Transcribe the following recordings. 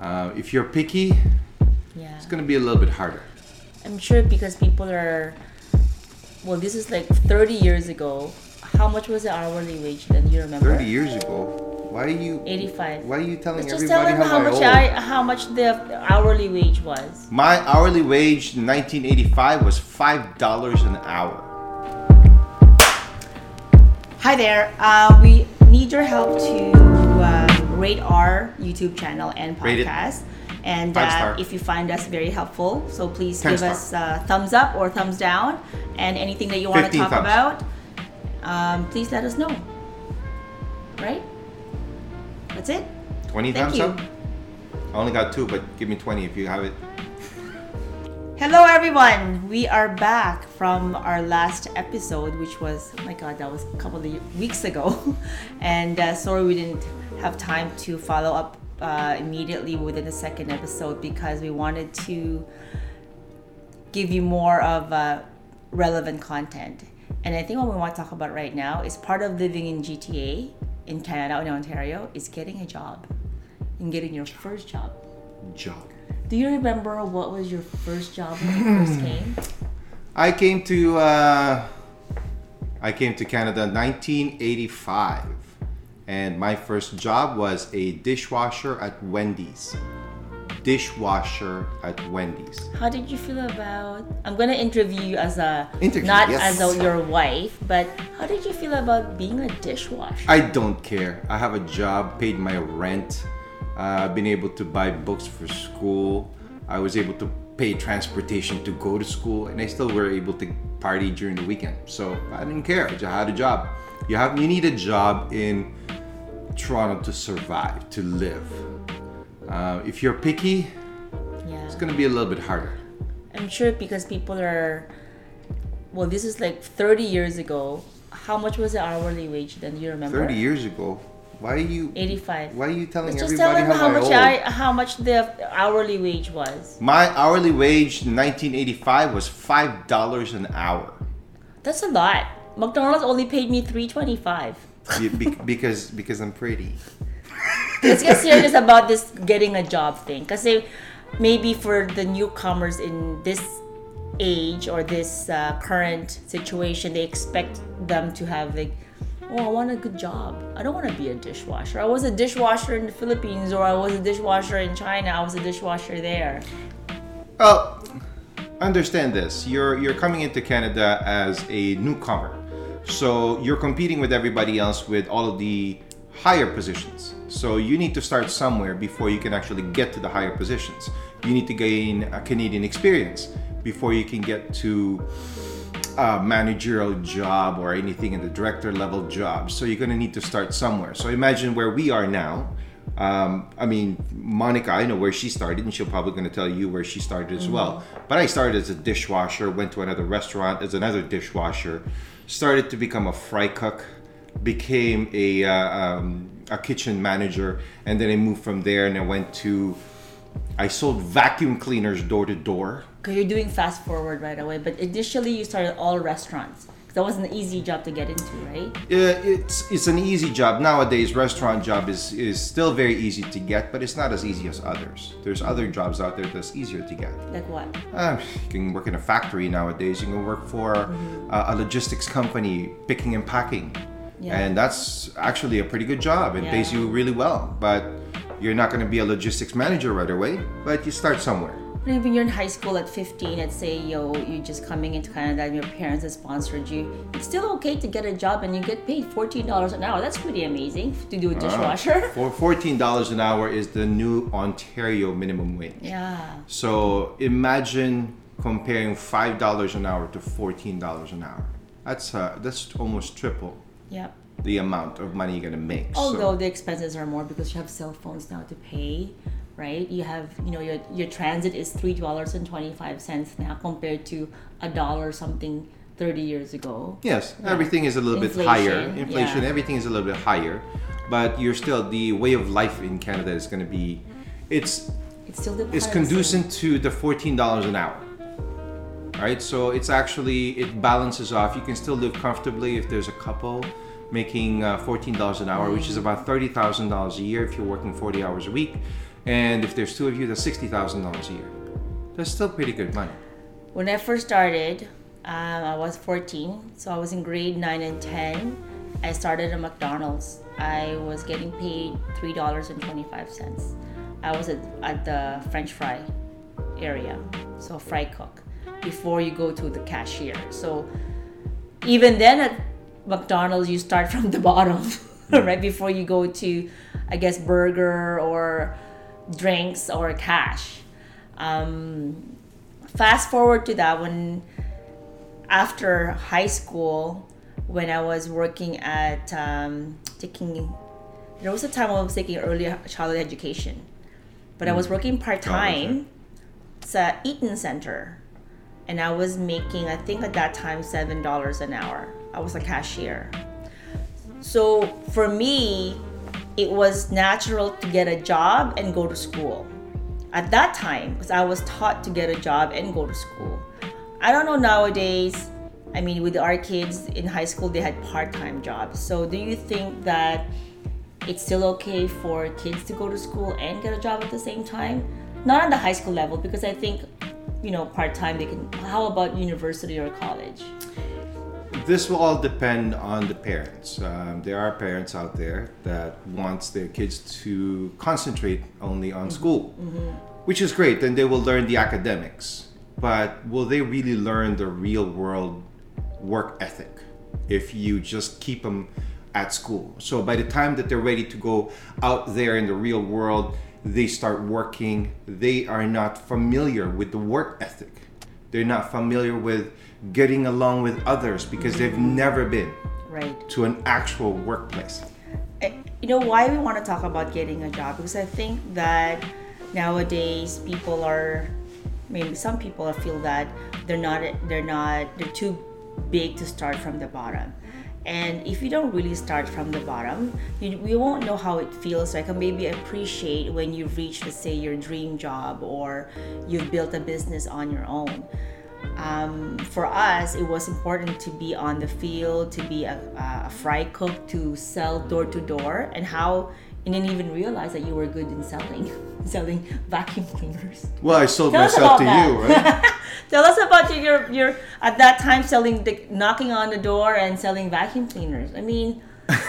Uh, if you're picky, Yeah. it's gonna be a little bit harder. I'm sure because people are. Well, this is like 30 years ago. How much was the hourly wage then? You remember? Thirty years ago. Why are you? 85. Why are you telling Let's just tell them how how, much owe? I, how much the hourly wage was. My hourly wage in 1985 was five dollars an hour. Hi there. Uh, we need your help to rate our YouTube channel and podcast. And uh, if you find us very helpful, so please Ten give star. us a thumbs up or thumbs down, and anything that you want to talk thumbs. about, um, please let us know. Right? That's it. Twenty Thank thumbs you. up. I only got two, but give me twenty if you have it. Hello, everyone. We are back from our last episode, which was, oh my God, that was a couple of weeks ago. and uh, sorry we didn't have time to follow up uh, immediately within the second episode because we wanted to give you more of uh, relevant content. And I think what we want to talk about right now is part of living in GTA in Canada, in Ontario, is getting a job and getting your first job. Job. Do you remember what was your first job when you first came? I came to uh, I came to Canada 1985, and my first job was a dishwasher at Wendy's. Dishwasher at Wendy's. How did you feel about? I'm gonna interview you as a Interview, not yes. as a, your wife, but how did you feel about being a dishwasher? I don't care. I have a job, paid my rent. Uh, I've been able to buy books for school. I was able to pay transportation to go to school, and I still were able to party during the weekend. So I didn't care. I had a job. You have you need a job in Toronto to survive, to live. Uh, if you're picky, yeah, it's gonna be a little bit harder. I'm sure because people are. Well, this is like 30 years ago. How much was the hourly wage then? You remember? 30 years ago, why are you? 85. Why are you telling Let's just tell everybody them how, how much? I, how much the hourly wage was. My hourly wage in 1985 was five dollars an hour. That's a lot. McDonald's only paid me 3.25. Yeah, be- because because I'm pretty. let's get serious about this getting a job thing because maybe for the newcomers in this age or this uh, current situation they expect them to have like oh i want a good job i don't want to be a dishwasher i was a dishwasher in the philippines or i was a dishwasher in china i was a dishwasher there Well, understand this. You're you're coming into Canada as a newcomer. So you're competing with everybody else with all of the higher positions. So you need to start somewhere before you can actually get to the higher positions. You need to gain a Canadian experience before you can get to a managerial job or anything in the director level job. So you're going to need to start somewhere. So imagine where we are now. Um, I mean, Monica, I know where she started, and she'll probably going to tell you where she started as well. But I started as a dishwasher, went to another restaurant as another dishwasher, started to become a fry cook, became a uh, um, a kitchen manager, and then I moved from there, and I went to I sold vacuum cleaners door to door. Because you're doing fast forward right away but initially you started all restaurants. that wasn't an easy job to get into right Uh, it's it's an easy job nowadays. Restaurant job is is still very easy to get, but it's not as easy as others. There's other jobs out there that's easier to get. like what Uh, you can work in a factory nowadays. You can work for uh, a logistics company, picking and packing, Yeah. and that's actually a pretty good job and pays you really well. But you're not going to be a logistics manager right away. But you start somewhere. When you're in high school at 15, let's say yo, you're just coming into Canada and your parents have sponsored you, it's still okay to get a job and you get paid $14 an hour. That's pretty amazing to do a dishwasher. For fourteen dollars an hour is the new Ontario minimum wage. Yeah. So imagine comparing five dollars an hour to fourteen dollars an hour. That's uh, that's almost triple Yep. the amount of money you're gonna make. So- Although the expenses are more because you have cell phones now to pay, right? You have, you know, your your transit is three dollars and twenty five cents now compared to a dollar something thirty years ago. yes, everything is a little bit higher. Inflation, yeah. everything is a little bit higher, but you're still the way of life in Canada is gonna be, it's It's still the it's conducive to the fourteen dollars an hour. Right, so it's actually it balances off. You can still live comfortably if there's a couple making uh, fourteen dollars an hour, which is about thirty thousand dollars a year if you're working forty hours a week. And if there's two of you, that's sixty thousand dollars a year. That's still pretty good money. When I first started, um, I was 14, so I was in grade 9 and 10. I started at McDonald's. I was getting paid $3.25. I was at, at the French fry area, so fry cook, before you go to the cashier. So even then at McDonald's, you start from the bottom, right before you go to, I guess, burger or drinks or cash. Um, fast forward to that when after high school when i was working at um, taking there was a time i was taking early childhood education but i was working part-time it's at eaton center and i was making i think at that time seven dollars an hour. I was a cashier. So for me it was natural to get a job and go to school at that time because I was taught to get a job and go to school. I don't know nowadays. I mean, with our kids in high school, they had part-time jobs. So, do you think that it's still okay for kids to go to school and get a job at the same time? Not on the high school level, because I think, you know, part-time they can. How about university or college? This will all depend on the parents. Um, there are parents out there that wants their kids to concentrate only on school, which is great. Then they will learn the academics, but will they really learn the real world work ethic if you just keep them at school? So by the time that they're ready to go out there in the real world, they start working. They are not familiar with the work ethic. They're not familiar with getting along with others because they've never been Right. to an actual workplace. You know why we want to talk about getting a job because I think that nowadays people are maybe some people feel that they're not they're not they're too big to start from the bottom and if you don't really start from the bottom you, you won't know how it feels like and maybe appreciate when you reach reached let's say your dream job or you've built a business on your own um, for us, it was important to be on the field, to be a, a fry cook, to sell door to door, and how you didn't even realize that you were good in selling, selling vacuum cleaners. Well, I sold Tell myself to that. you, right? Tell us about your, your your at that time selling the knocking on the door and selling vacuum cleaners. I mean,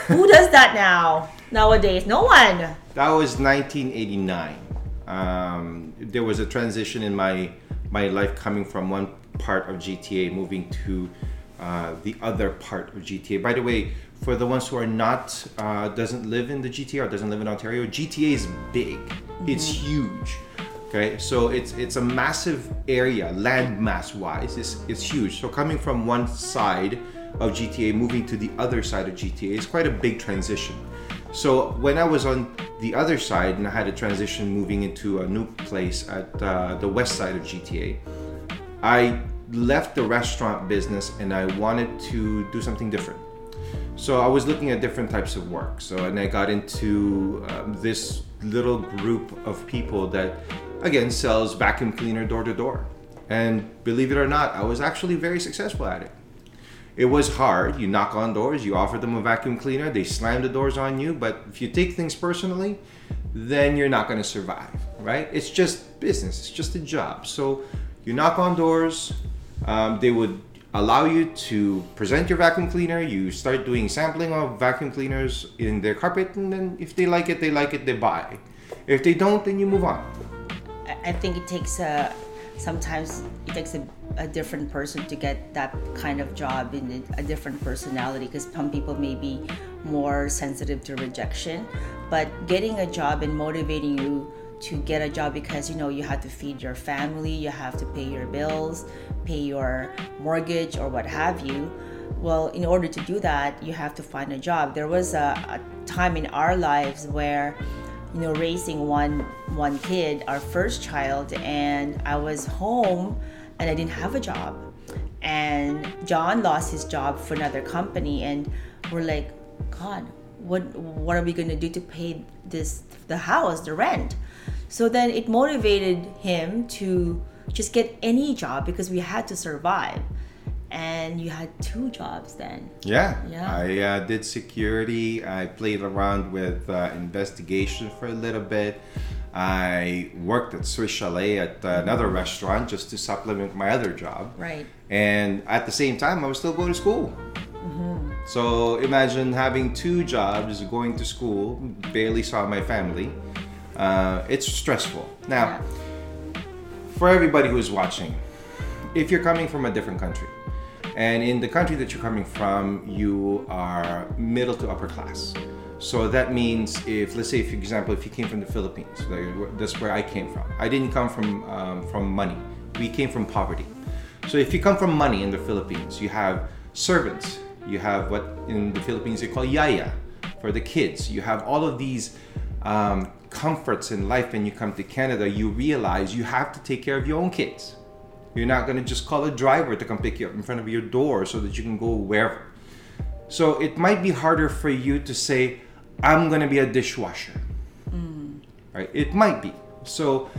who does that now nowadays? No one. that was 1989. Um, there was a transition in my my life coming from one part of GTA moving to uh, the other part of GTA. By the way, for the ones who are not uh, doesn't live in the GTA or doesn't live in Ontario, GTA is big. It's huge. Okay, so it's it's a massive area, land mass wise, it's, it's huge. So coming from one side of GTA, moving to the other side of GTA is quite a big transition. So when I was on the other side and I had a transition moving into a new place at uh, the west side of GTA, I left the restaurant business and I wanted to do something different. So I was looking at different types of work. So and I got into um, this little group of people that, again, sells vacuum cleaner door to door. And believe it or not, I was actually very successful at it. It was hard. You knock on doors, you offer them a vacuum cleaner, they slam the doors on you. But if you take things personally, then you're not going to survive, right? It's just business, it's just a job. So you knock on doors, um, they would allow you to present your vacuum cleaner. You start doing sampling of vacuum cleaners in their carpet, and then if they like it, they like it, they buy. If they don't, then you move on. I- think it takes a sometimes it takes a, a different person to get that kind of job in a different personality because some people may be more sensitive to rejection but getting a job and motivating you to get a job because you know you have to feed your family you have to pay your bills pay your mortgage or what have you. Well in order to do that you have to find a job. There was a, a time in our lives where you know raising one one kid our first child and i was home and i didn't have a job. And john lost his job for another company and we're like god what what are we going to do to pay this the house the rent so then it motivated him to just get any job because we had to survive and you had two jobs then Yeah. Yeah. I uh, did security. I played around with uh, investigation for a little bit. I worked at Swiss Chalet at another restaurant just to supplement my other job. Right. And at the same time, I was still going to school. So imagine having two jobs, going to school, barely saw my family. Uh, it's stressful. Now, for everybody who's watching, if you're coming from a different country, and in the country that you're coming from, you are middle to upper class. So that means if, let's say, for example, if you came from the Philippines, like, that's where I came from. I didn't come from um, from money. We came from poverty. So if you come from money in the Philippines, you have servants. You have what in the Philippines they call yaya for the kids. You have all of these um, comforts in life. When you come to Canada, you realize you have to take care of your own kids. You're not going to just call a driver to come pick you up in front of your door so that you can go wherever. So it might be harder for you to say, I'm going to be a dishwasher. Right? It might be. So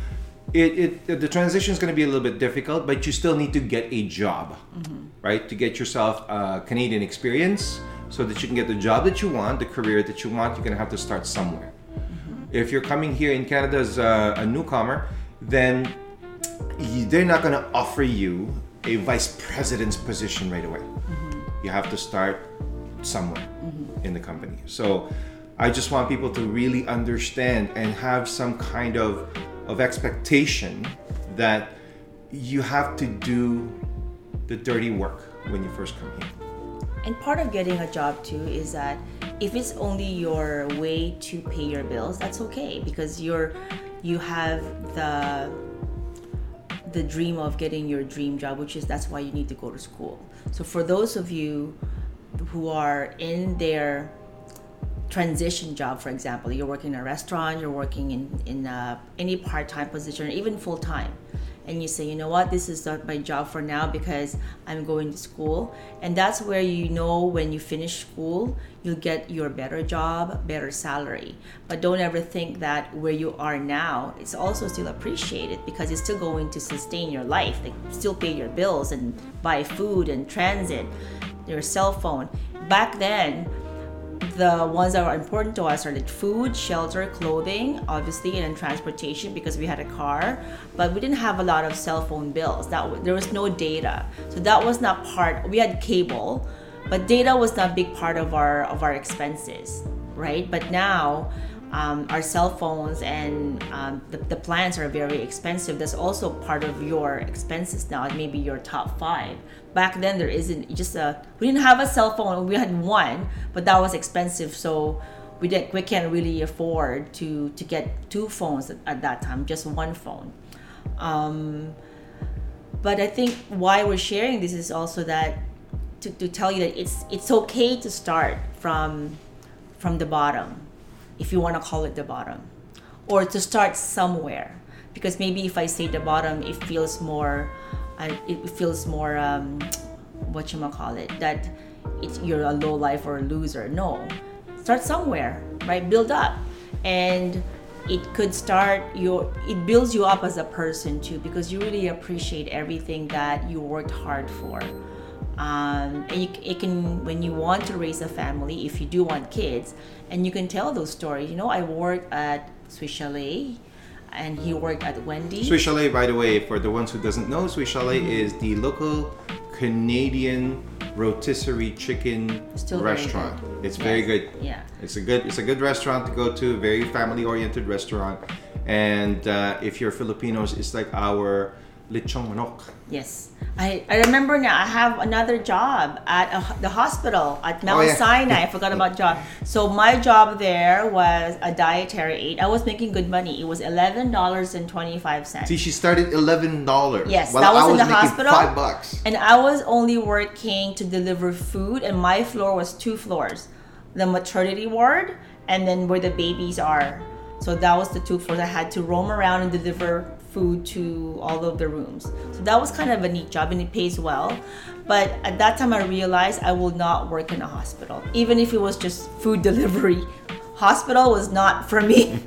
it, it the transition is going to be a little bit difficult, but you still need to get a job, right? To get yourself uh, Canadian experience so that you can get the job that you want, the career that you want, you're going to have to start somewhere. If you're coming here in Canada as a, a newcomer, then you, they're not going to offer you a vice president's position right away. Mm-hmm. You have to start somewhere mm-hmm. in the company. So I just want people to really understand and have some kind of of expectation that you have to do the dirty work when you first come here. And part of getting a job too is that if it's only your way to pay your bills, that's okay because you're you have the the dream of getting your dream job, which is that's why you need to go to school. So for those of you who are in their transition job, for example, you're working in a restaurant, you're working in in any part-time position, even full-time, and you say, you know what, this is not my job for now because I'm going to school, and that's where you know when you finish school, you'll get your better job, better salary. But don't ever think that where you are now, it's also still appreciated because it's still going to sustain your life, like still pay your bills and buy food and transit, your cell phone. Back then, the ones that were important to us are like food, shelter, clothing, obviously, and transportation because we had a car. But we didn't have a lot of cell phone bills. That there was no data, so that was not part. We had cable, but data was not a big part of our of our expenses, right? But now. Um, our cell phones and um, the, the plans are very expensive. That's also part of your expenses now. Maybe your top five. Back then, there isn't just a. We didn't have a cell phone. We had one, but that was expensive. So we didn't. We can't really afford to to get two phones at, at that time. Just one phone. Um, but I think why we're sharing this is also that to, to tell you that it's it's okay to start from from the bottom if you want to call it the bottom or to start somewhere because maybe if i say the bottom it feels more it feels more um, what you call it that it's you're a low life or a loser. No. Start somewhere right? Build up. And it could start your it builds you up as a person too because you really appreciate everything that you worked hard for. Um, and you, it can when you want to raise a family if you do want kids and you can tell those stories. You know i worked at swiss chalet and he worked at wendy Swiss Chalet, by the way, for the ones who doesn't know, Swiss Chalet is the local Canadian rotisserie chicken Still restaurant. It's very good. Yeah. It's a good it's a good restaurant to go to, very family oriented restaurant. And uh, if you're Filipinos, it's like our lechon manok. Yes. I, I remember now I have another job at a, the hospital at Mount Oh, yeah. Sinai. I forgot about job. So my job there was a dietary aid. I was making good money. It was eleven dollars and twenty five cents. See, she started eleven dollars. Yes, that was I in the hospital. Five bucks. And I was only working to deliver food, and my floor was two floors the maternity ward, and then where the babies are. So that was the two floors. I had to roam around and deliver food to all of the rooms. So that was kind of a neat job, and it pays well. But at that time, I realized I will not work in a hospital, even if it was just food delivery. Hospital was not for me.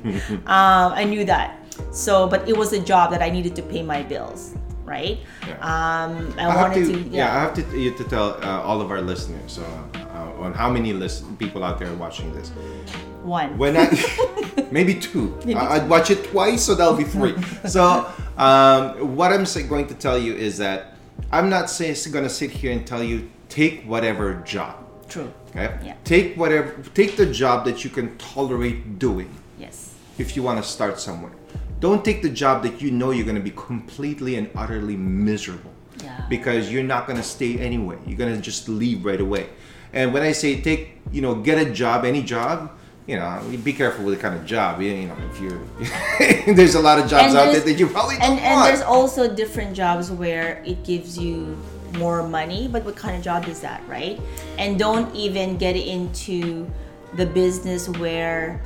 um, I knew that. So, but it was a job that I needed to pay my bills, right? Yeah. Um, I, I have wanted to, to, yeah. I have to you to tell uh, all of our listeners. Uh, uh, on how many list people out there are watching this. One. When I maybe two, I, would watch it twice, so that'll be three. so um, what I'm say, going to tell you is that I'm not saying going to sit here and tell you take whatever job. True. Okay. Yeah. Take whatever. Take the job that you can tolerate doing. Yes. If you want to start somewhere, don't take the job that you know you're going to be completely and utterly miserable. Yeah. Because you're not going to stay anyway. You're going to just leave right away. And when I say take, you know, get a job, any job, you know, be careful with the kind of job. You, you know, if you're there's a lot of jobs out there that you probably don't And and there's also different jobs where it gives you more money, but what kind of job is that, right? And don't even get into the business where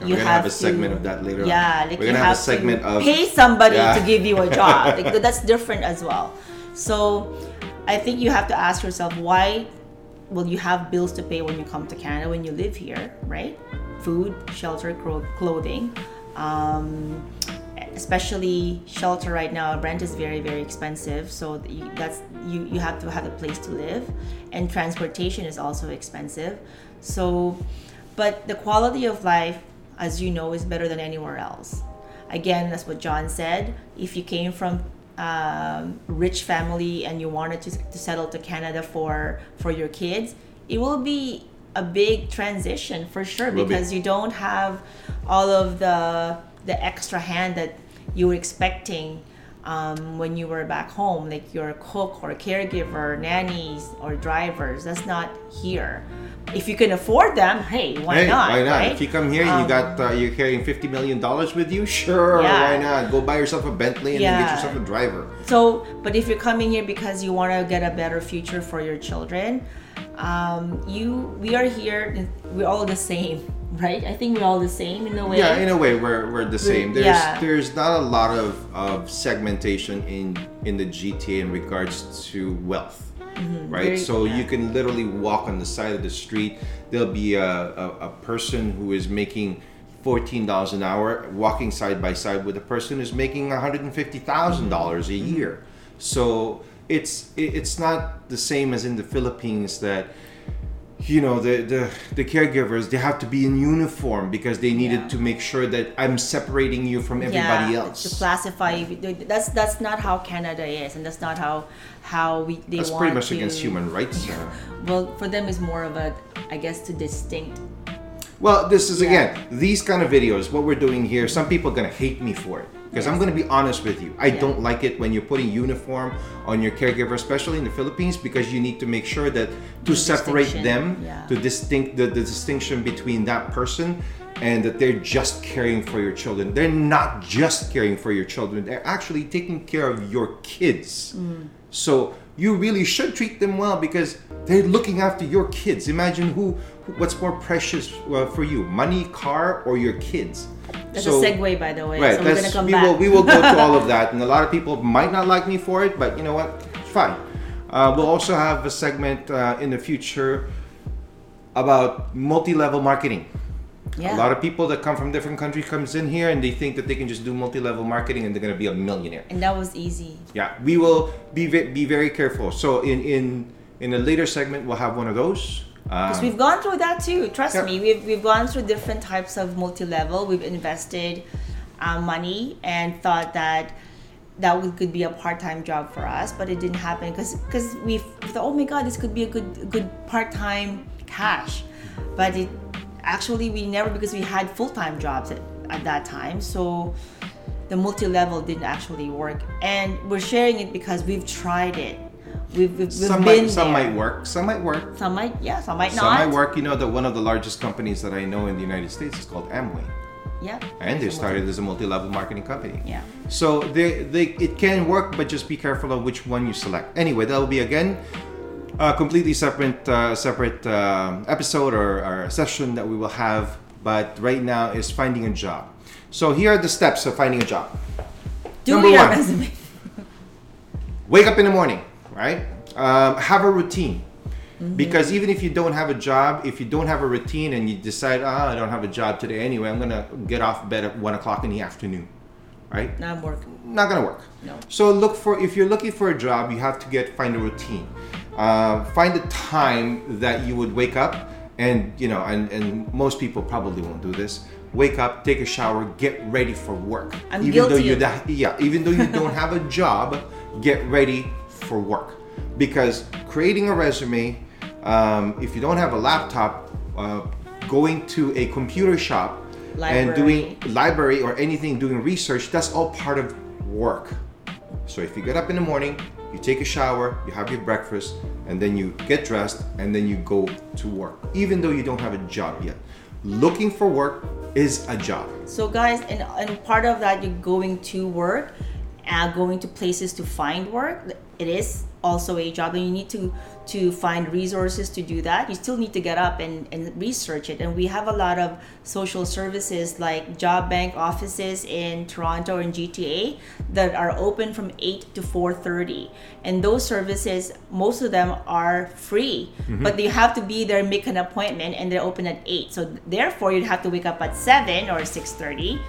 We're you gonna have, have a to, segment of that later on. Yeah, like We're gonna have, have a segment of- pay somebody Yeah. to give you a job. like, that's different as well. So I think you have to ask yourself why well you have bills to pay when you come to Canada when you live here, right? Food, shelter, clothing. Um, especially shelter right now rent is very very expensive so that's you you have to have a place to live and transportation is also expensive so but the quality of life as you know is better than anywhere else again that's what john said if you came from um, rich family and you wanted to, to settle to canada for for your kids it will be a big transition for sure Will be. because you don't have all of the the extra hand that you were expecting um, when you were back home like your cook or caregiver nannies or drivers that's not here if you can afford them hey why hey, not why not? right? If you come here and Um, you got uh, you're carrying fifty million dollars with you, sure, Yeah. why not? Go buy yourself a Bentley and then get yourself a driver. So, but if you're coming here because you want to get a better future for your children, um, you we are here. We're all the same, right? I think we're all the same in a way. Yeah, in a way, we're, we're the same. There's yeah. there's not a lot of, of segmentation in in the GTA in regards to wealth, right? Mm-hmm. Very- so yeah. you can literally walk on the side of the street. There'll be a, a, a person who is making fourteen dollars an hour walking side by side with a person who's making one hundred and fifty thousand dollars a Mm-hmm. year. So it's it- it's not the same as in the Philippines that you know the, the the caregivers they have to be in uniform because they needed Yeah. to make sure that i'm separating you from everybody yeah, else to classify. That's that's not how Canada is, and that's not how how we they that's want pretty much to, against human rights uh. Well, for them is more of a, I guess, to distinct. well this is Yeah. again these kind of videos what we're doing here some people are going to hate me for it because i'm going to be honest with you. I Yeah. don't like it when you're putting uniform on your caregiver especially in the philippines because you need to make sure that to separate them yeah. to distinct the, the distinction between that person and that they're just caring for your children. They're not just caring for your children. They're actually taking care of your kids. Mm. so you really should treat them well because they're looking after your kids. Imagine who who- what's more precious uh, for you money car or your kids That's So- a segue, by the way. Right. so we're gonna come we back. will we will go to all of that, and a lot of people might not like me for it, but you know what? It's fine. Uh, we'll also have a segment uh, in the future about multi-level marketing. yeah. A lot of people that come from different countries comes in here and they think that they can just do multi-level marketing and they're gonna be a millionaire. and that was easy. Yeah, we will be ve- be very careful. So in in in a later segment, we'll have one of those. Because Um, we've gone through that too. Trust Yeah. me, we've, we've gone through different types of multi-level. We've invested uh, money and thought that that would, could be a part-time job for us, but it didn't happen because because we thought, oh my god, this could be a good good part-time cash, but it actually we never because we had full-time jobs at, at that time. So the multi-level didn't actually work, and we're sharing it because we've tried it. We've, we've, some might some there. might work. Some might work. Some might, yeah, some might not. Some might work. You know that one of the largest companies that I know in the United States is called Amway. Yeah. and they started as a multi-level marketing company. Yeah. So they, they it can work, but just be careful of which one you select. Anyway, that will be again a completely separate uh, separate uh, episode or, or session that we will have. But right now is finding a job. So here are the steps of finding a job. Do Number your one. resume. Wake up in the morning, right? Um, have a routine. Mm-hmm. Because even if you don't have a job, if you don't have a routine and you decide, ah, I don't have a job today anyway, I'm gonna get off bed at one o'clock in the afternoon. right? Not work. Not gonna work. No. So look for if you're looking for a job, you have to get find a routine. Uh, find a time that you would wake up and you know, and and most people probably won't do this. Wake up, take a shower, get ready for work. I'm even guilty though you of da- yeah, even though you don't have a job, get ready for work because creating a resume, um, if you don't have a laptop, uh, going to a computer shop and doing library or anything, doing research, that's all part of work. So if you get up in the morning, you take a shower, you have your breakfast, and then you get dressed, and then you go to work, even though you don't have a job yet. Looking for work is a job. So guys, and, and part of that, you're going to work, uh, going to places to find work. It is also a job, and you need to to find resources to do that. You still need to get up and, and research it. And we have a lot of social services like job bank offices in Toronto and GTA that are open from 8 to 4:30. And those services, most of them are free, mm-hmm. but you have to be there, make an appointment, and they're open at 8. So therefore, you'd have to wake up at 7 or 6:30,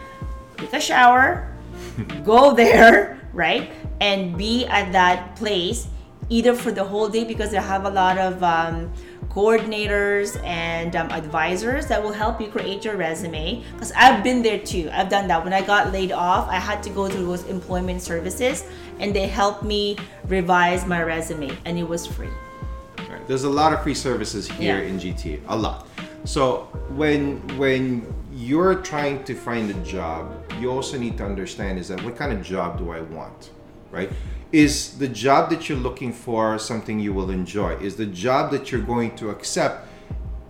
take a shower, go there, right? And be at that place either for the whole day because they have a lot of um, coordinators and um, advisors that will help you create your resume. Because I've been there too. I've done that. When I got laid off, I had to go to those employment services and they helped me revise my resume and it was free. Right. There's a lot of free services here Yeah. in gt a lot. So when when you're trying to find a job, you also need to understand is that what kind of job do I want, right? Is the job that you're looking for something you will enjoy? Is the job that you're going to accept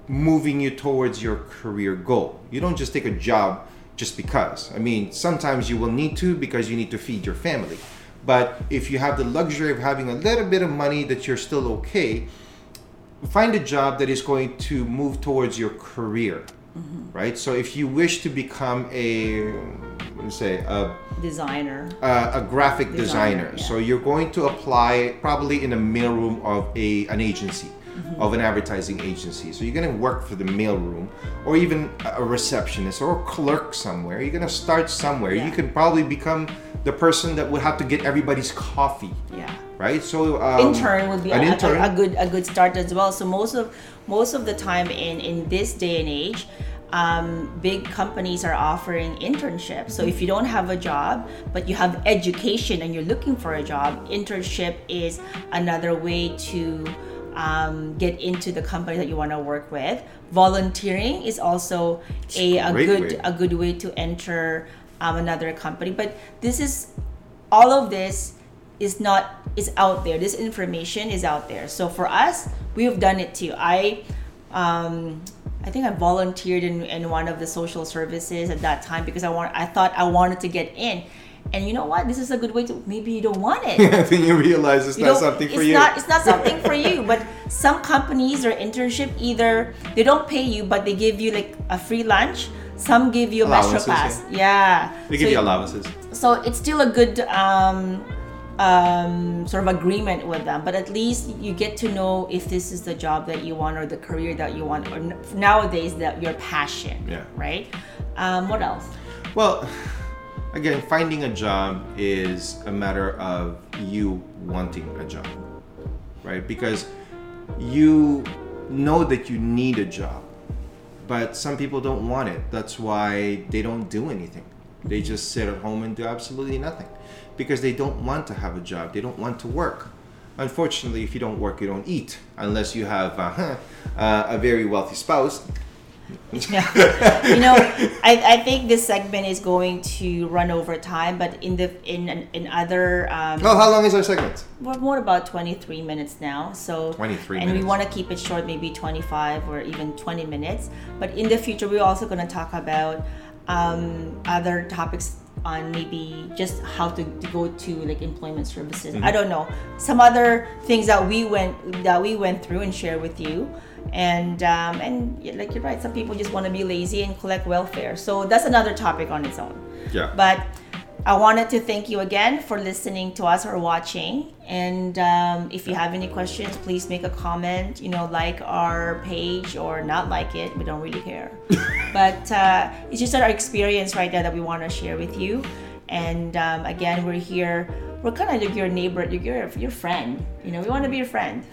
moving you towards your career goal? You don't just take a job just because. I mean, sometimes you will need to because you need to feed your family. But if you have the luxury of having a little bit of money that you're still okay, find a job that is going to move towards your career mm-hmm. right so if you wish to become a what do you say a, Designer. a, a graphic Designer, designer, yeah. so you're going to apply probably in a mailroom of a an agency Mm-hmm. of an advertising agency so you're going to work for the mailroom or even a receptionist or a clerk somewhere you're going to start somewhere Yeah. you could probably become the person that would have to get everybody's coffee Yeah. right so um, intern would be a, an a- intern A, good a good start as well. So most of most of the time in in this day and age, um, big companies are offering internships. So if you don't have a job but you have education and you're looking for a job, internship is another way to um, get into the company that you want to work with. Volunteering is also a, a good way. a good way to enter um, another company. But this is all of this is not is out there. This information is out there. So for us, we have done it too. I um, I think I volunteered in, in one of the social services at that time because I want I thought I wanted to get in. And you know what? This is a good way to maybe you don't want it. then you realize it's You not something for it's you Not, it's not something for you. But some companies or internship either they don't pay you, but they give you like a free lunch. Some give you a metro pass. Yeah. they give So you allowances so it's still a good um, um, sort of agreement with them but at least you get to know if this is the job that you want or the career that you want or n- nowadays that your passion Yeah. right um, what else Well, again, finding a job is a matter of you wanting a job, right? Because you know that you need a job, but some people don't want it. That's why they don't do anything. They just sit at home and do absolutely nothing because they don't want to have a job. They don't want to work. Unfortunately, if you don't work, you don't eat unless you have uh, uh, a very wealthy spouse. yeah you know I, I think this segment is going to run over time but in the in in other um, Oh, how long is our segment? we're more about 23 minutes now so 23 and we want to keep it short maybe 25 or even 20 minutes but in the future we're also going to talk about um, other topics on maybe just how to, to go to like employment services. Mm-hmm. i don't know. Some other things that we went that we went through and share with you. And um, and like you're right. Some people just want to be lazy and collect welfare. So that's another topic on its own. Yeah. but I wanted to thank you again for listening to us or watching. And um, if you have any questions, please make a comment. You know, like our page or not like it. We don't really care. but uh, it's just our experience right there that we want to share with you. And um, again, we're here. We're kind of like your neighbor, your your friend. You know, we want to be your friend.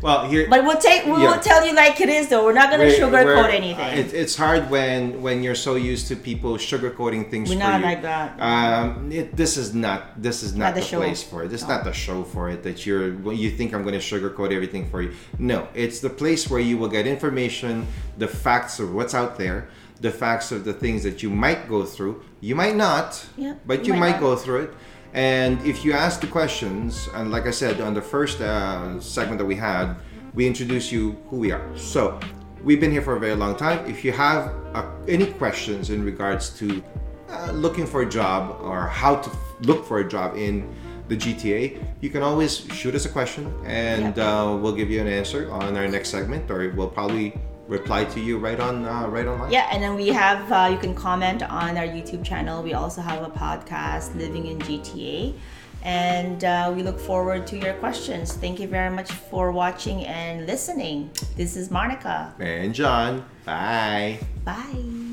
Well, here. But we'll take. We Yeah. will tell you like it is, though. We're not gonna We're- sugarcoat we're- anything. It, it's hard when when you're so used to people sugarcoating things We're not you. like that. Um, it, this is not this is not, Not the the, place for it. This is No. not the show for it. That you're you think I'm going to sugarcoat everything for you. No, it's the place where you will get information, the facts of what's out there, the facts of the things that you might go through. You might not, Yeah, but you you might might go through it. And if you ask the questions, and like I said on the first uh, segment that we had, we introduce you who we are. So we've been here for a very long time. If you have uh, any questions in regards to uh, looking for a job or how to f- look for a job in the GTA, you can always shoot us a question and Yep. uh, we'll give you an answer on our next segment, or we'll probably reply to you right on uh, right online. Yeah, and then we have uh, you can comment on our YouTube channel. We also have a podcast, Living in GTA, and uh, we look forward to your questions. Thank you very much for watching and listening. This is Monica. And John, bye. Bye.